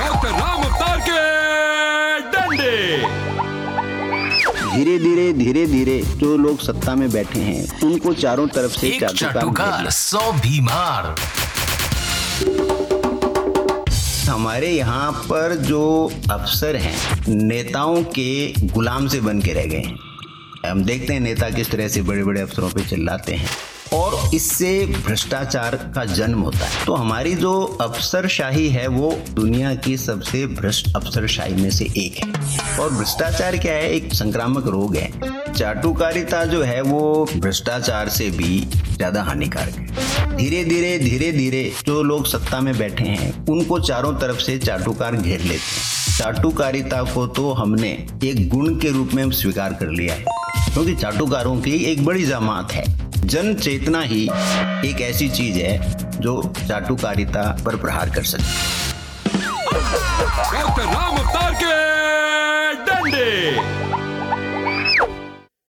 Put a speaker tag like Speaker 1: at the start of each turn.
Speaker 1: Doctor Ram अवतार के डंडे।
Speaker 2: धीरे धीरे धीरे धीरे जो लोग सत्ता में बैठे हैं उनको चारों तरफ़ से
Speaker 3: एक
Speaker 2: चाटुकार।
Speaker 3: सौ बीमार।
Speaker 2: हमारे यहाँ पर जो अफसर हैं नेताओं के गुलाम से बन के रह गए हैं। हम देखते हैं नेता किस तरह से बड़े बड़े अफसरों पे चिल्लाते हैं। और इससे भ्रष्टाचार का जन्म होता है। तो हमारी जो अफसरशाही है, वो दुनिया की सबसे भ्रष्ट अफसरशाही में से एक है। और भ्रष्टाचार क्या है? एक संक्रामक रोग है। चाटुकारिता जो है, वो भ्रष्टाचार से भी ज़्यादा हानिकारक है। धीरे धीरे धीरे धीरे जो लोग सत्ता में बैठे हैं, उनको चारों तरफ़ से चाटुकार घेर लेते हैं। चाटुकारिता को तो हमने एक गुण के रूप में स्वीकार कर लिया है, क्योंकि तो चाटुकारों की एक बड़ी जमात है। जन चेतना ही एक ऐसी चीज़ है जो चाटुकारिता पर प्रहार कर सकती है।